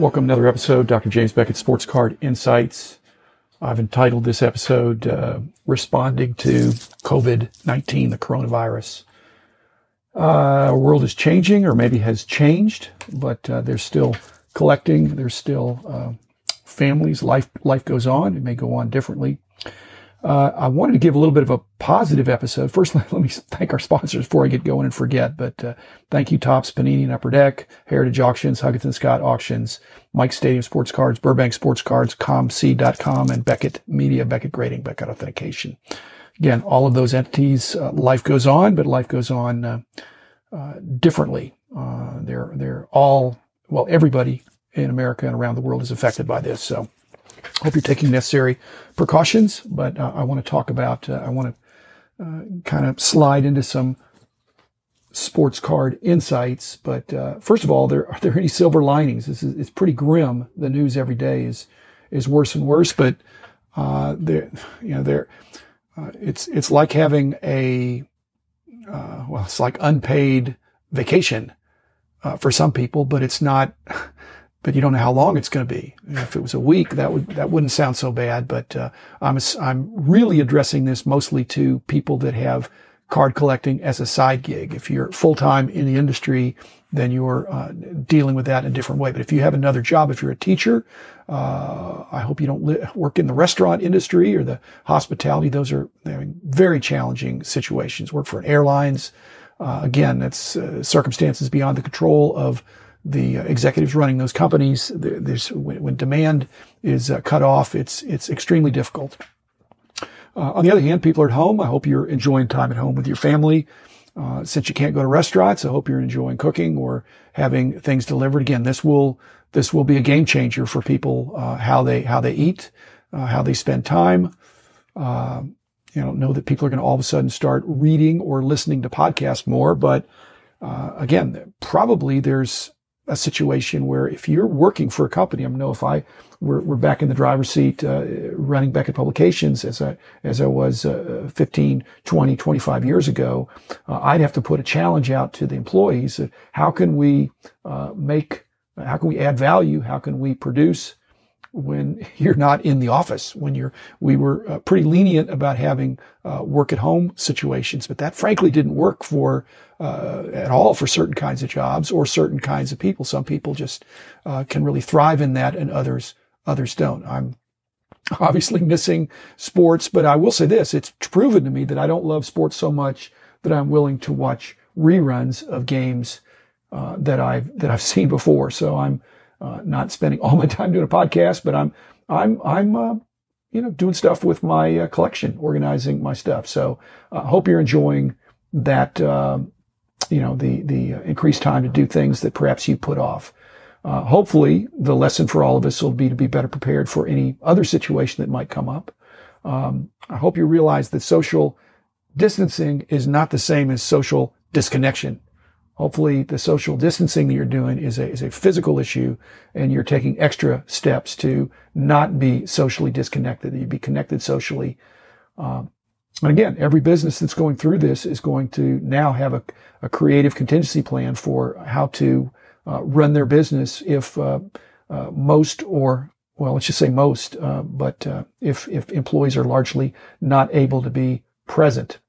Welcome to another episode, Dr. James Beckett Sports Card Insights. I've entitled this episode uh, Responding to COVID 19, the coronavirus. Uh, world is changing, or maybe has changed, but uh, there's still collecting, there's still uh, families, life, life goes on. It may go on differently. Uh, I wanted to give a little bit of a positive episode. First, let me thank our sponsors before I get going and forget. But uh, thank you, Topps, Panini, and Upper Deck, Heritage Auctions, Huggins Scott Auctions, Mike Stadium Sports Cards, Burbank Sports Cards, COMC.com, and Beckett Media, Beckett Grading, Beckett Authentication. Again, all of those entities, uh, life goes on, but life goes on uh, uh, differently. Uh, they're they're all well, everybody in America and around the world is affected by this. So hope you're taking necessary precautions, but uh, I want to talk about, uh, I want to uh, kind of slide into some sports card insights. But uh, first of all, there are there any silver linings? This is it's pretty grim. The news every day is is worse and worse. But uh, there, you know, there, uh, it's it's like having a well, it's like unpaid vacation for some people, but it's not but you don't know how long it's going to be. If it was a week, that would that wouldn't sound so bad. But uh, I'm I'm really addressing this mostly to people that have card collecting as a side gig. If you're full time in the industry, then you're uh, dealing with that in a different way. But if you have another job, if you're a teacher, uh, I hope you don't li- work in the restaurant industry or the hospitality. Those are very challenging situations. Work for an airlines. Uh, again, that's uh, circumstances beyond the control of the executives running those companies. There's when, demand is uh, cut off, it's it's extremely difficult. Uh, on the other hand, people are at home. I hope you're enjoying time at home with your family. Uh, since you can't go to restaurants, I hope you're enjoying cooking or having things delivered. Again, this will this will be a game changer for people uh, how they how they eat, uh, how they spend time. Uh, you know, know that people are going to all of a sudden start reading or listening to podcasts more, but again, probably there's a situation where if you're working for a company, I know if I were, were back in the driver's seat, uh, running Beckett Publications as I, as I was uh, 15, 20, 25 years ago, uh, I'd have to put a challenge out to the employees. How can we uh, make, how can we add value? How can we produce when you're not in the office, when you're, we were uh, pretty lenient about having uh, work at home situations, but that frankly didn't work for, uh, at all for certain kinds of jobs or certain kinds of people. Some people just, uh, can really thrive in that and others, others don't. I'm obviously missing sports, but I will say this, it's proven to me that I don't love sports so much that I'm willing to watch reruns of games, uh, that I've, that I've seen before. So I'm, uh, not spending all my time doing a podcast, but I'm I'm I'm uh, you know doing stuff with my uh, collection, organizing my stuff. So I uh, hope you're enjoying that. Um, you know the the uh, increased time to do things that perhaps you put off. Uh, hopefully, the lesson for all of us will be to be better prepared for any other situation that might come up. Um, I hope you realize that social distancing is not the same as social disconnection. Hopefully the social distancing that you're doing is a, is a physical issue and you're taking extra steps to not be socially disconnected, you be connected socially. Um, and again, every business that's going through this is going to now have a, a creative contingency plan for how to uh, run their business if uh, uh, most or well, let's just say most, uh, but uh, if if employees are largely not able to be present.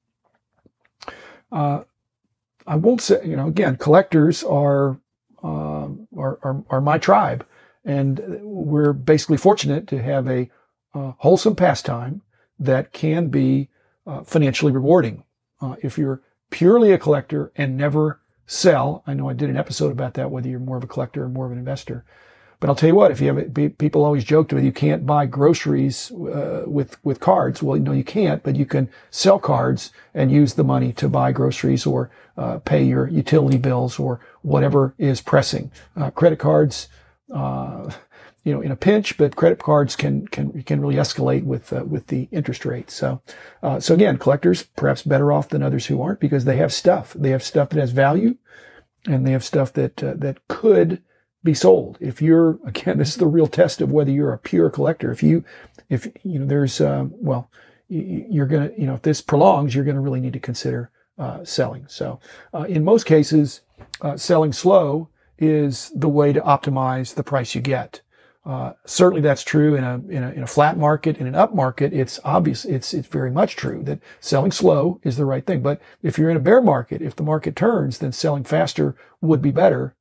Uh, I won't say, you know, again, collectors are, uh, are, are, are, my tribe. And we're basically fortunate to have a uh, wholesome pastime that can be uh, financially rewarding. Uh, if you're purely a collector and never sell, I know I did an episode about that, whether you're more of a collector or more of an investor. But I'll tell you what, if you have people always joked with you can't buy groceries uh, with with cards. Well, no, you can't, but you can sell cards and use the money to buy groceries or uh, pay your utility bills or whatever is pressing. Uh, credit cards, uh, you know, in a pinch, but credit cards can can can really escalate with uh, with the interest rate. So, uh, so again, collectors perhaps better off than others who aren't because they have stuff. They have stuff that has value, and they have stuff that that could be sold. If you're, again, this is the real test of whether you're a pure collector. If you, if, you know, there's, uh, well, you're going to, you know, if this prolongs, you're going to really need to consider uh, selling. So, uh, in most cases, uh, selling slow is the way to optimize the price you get. Uh, certainly that's true in a, in a, in a flat market. In an up market, it's obvious, it's, it's very much true that selling slow is the right thing. But if you're in a bear market, if the market turns, then selling faster would be better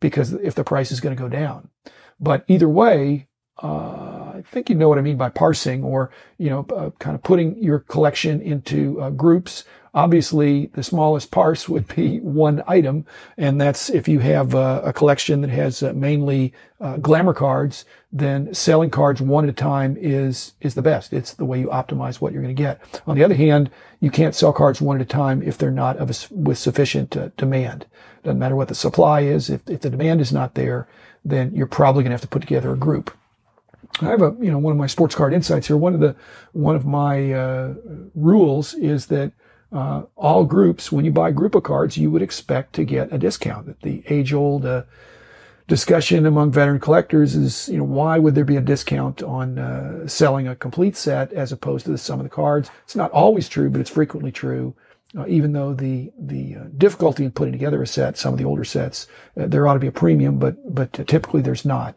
because if the price is going to go down. But either way, uh, I think you know what I mean by parsing or, you know, uh, kind of putting your collection into uh, groups Obviously, the smallest parse would be one item, and that's if you have uh, a collection that has uh, mainly uh, glamour cards, then selling cards one at a time is is the best. It's the way you optimize what you're going to get. On the other hand, you can't sell cards one at a time if they're not of a, with sufficient uh, demand. Doesn't matter what the supply is. If if the demand is not there, then you're probably going to have to put together a group. I have a, you know, one of my sports card insights here. One of the, one of my uh, rules is that uh, all groups, when you buy a group of cards, you would expect to get a discount. The age old uh, discussion among veteran collectors is, you know, why would there be a discount on uh, selling a complete set as opposed to the sum of the cards? It's not always true, but it's frequently true. Uh, even though the the uh, difficulty in putting together a set, some of the older sets, uh, there ought to be a premium, but but typically there's not.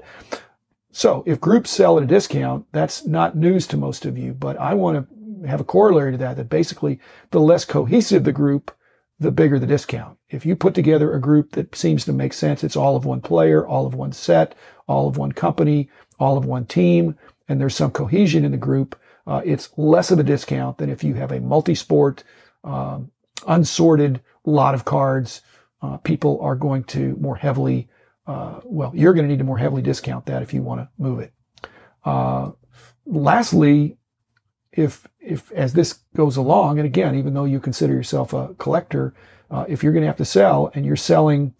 So if groups sell at a discount, that's not news to most of you. But I want to have a corollary to that, that basically the less cohesive the group, the bigger the discount. If you put together a group that seems to make sense, it's all of one player, all of one set, all of one company, all of one team, and there's some cohesion in the group, uh, it's less of a discount than if you have a multi-sport, um, unsorted lot of cards. Uh, people are going to more heavily, uh, well, you're going to need to more heavily discount that if you want to move it. Uh, lastly, if if as this goes along, and again, even though you consider yourself a collector, uh, if you're going to have to sell and you're selling,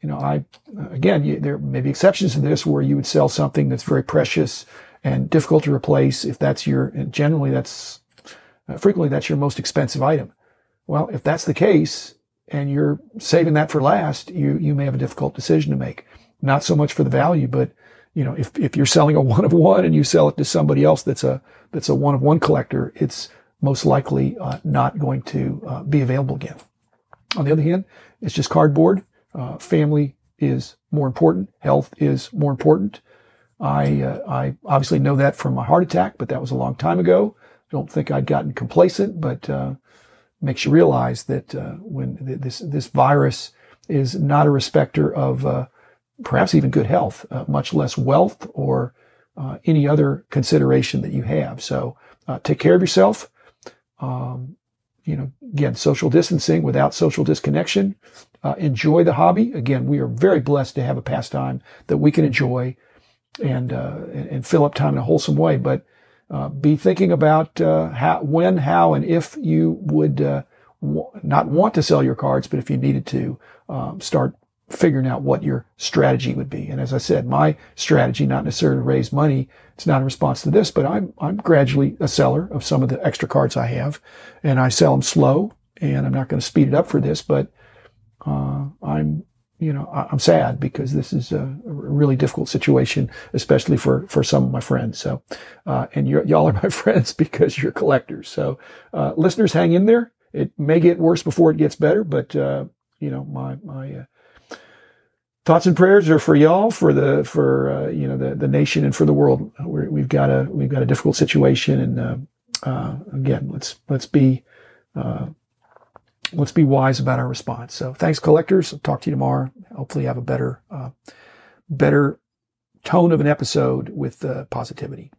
you know, I again, you, there may be exceptions to this where you would sell something that's very precious and difficult to replace. If that's your, generally that's uh, frequently that's your most expensive item. Well, if that's the case and you're saving that for last, you you may have a difficult decision to make. Not so much for the value, but you know, if, if you're selling a one of one and you sell it to somebody else that's a, that's a one of one collector, it's most likely uh, not going to uh, be available again. On the other hand, it's just cardboard. Uh, family is more important. Health is more important. I, uh, I obviously know that from my heart attack, but that was a long time ago. Don't think I'd gotten complacent, but, uh, makes you realize that, uh, when this, this virus is not a respecter of, perhaps even good health, uh, much less wealth or uh, any other consideration that you have. So uh, take care of yourself. Um, you know, again, social distancing without social disconnection. Uh, enjoy the hobby. Again, we are very blessed to have a pastime that we can enjoy and uh, and fill up time in a wholesome way. But uh, be thinking about how, when, how, and if you would w- not want to sell your cards, but if you needed to, um, start figuring out what your strategy would be. And as I said, my strategy, not necessarily to raise money, it's not in response to this, but I'm, I'm gradually a seller of some of the extra cards I have and I sell them slow and I'm not going to speed it up for this, but, uh, I'm, you know, I'm sad because this is a really difficult situation, especially for, for some of my friends. So, uh, and y'all are my friends because you're collectors. So, uh, listeners, hang in there. It may get worse before it gets better, but, uh, you know, my, my, uh, thoughts and prayers are for y'all, for the for uh, you know the the nation and for the world. we have got a we've got a difficult situation, and uh, uh, again, let's let's be uh, let's be wise about our response. So, thanks, collectors. I'll talk to you tomorrow. Hopefully, have a better uh, better tone of an episode with uh, positivity.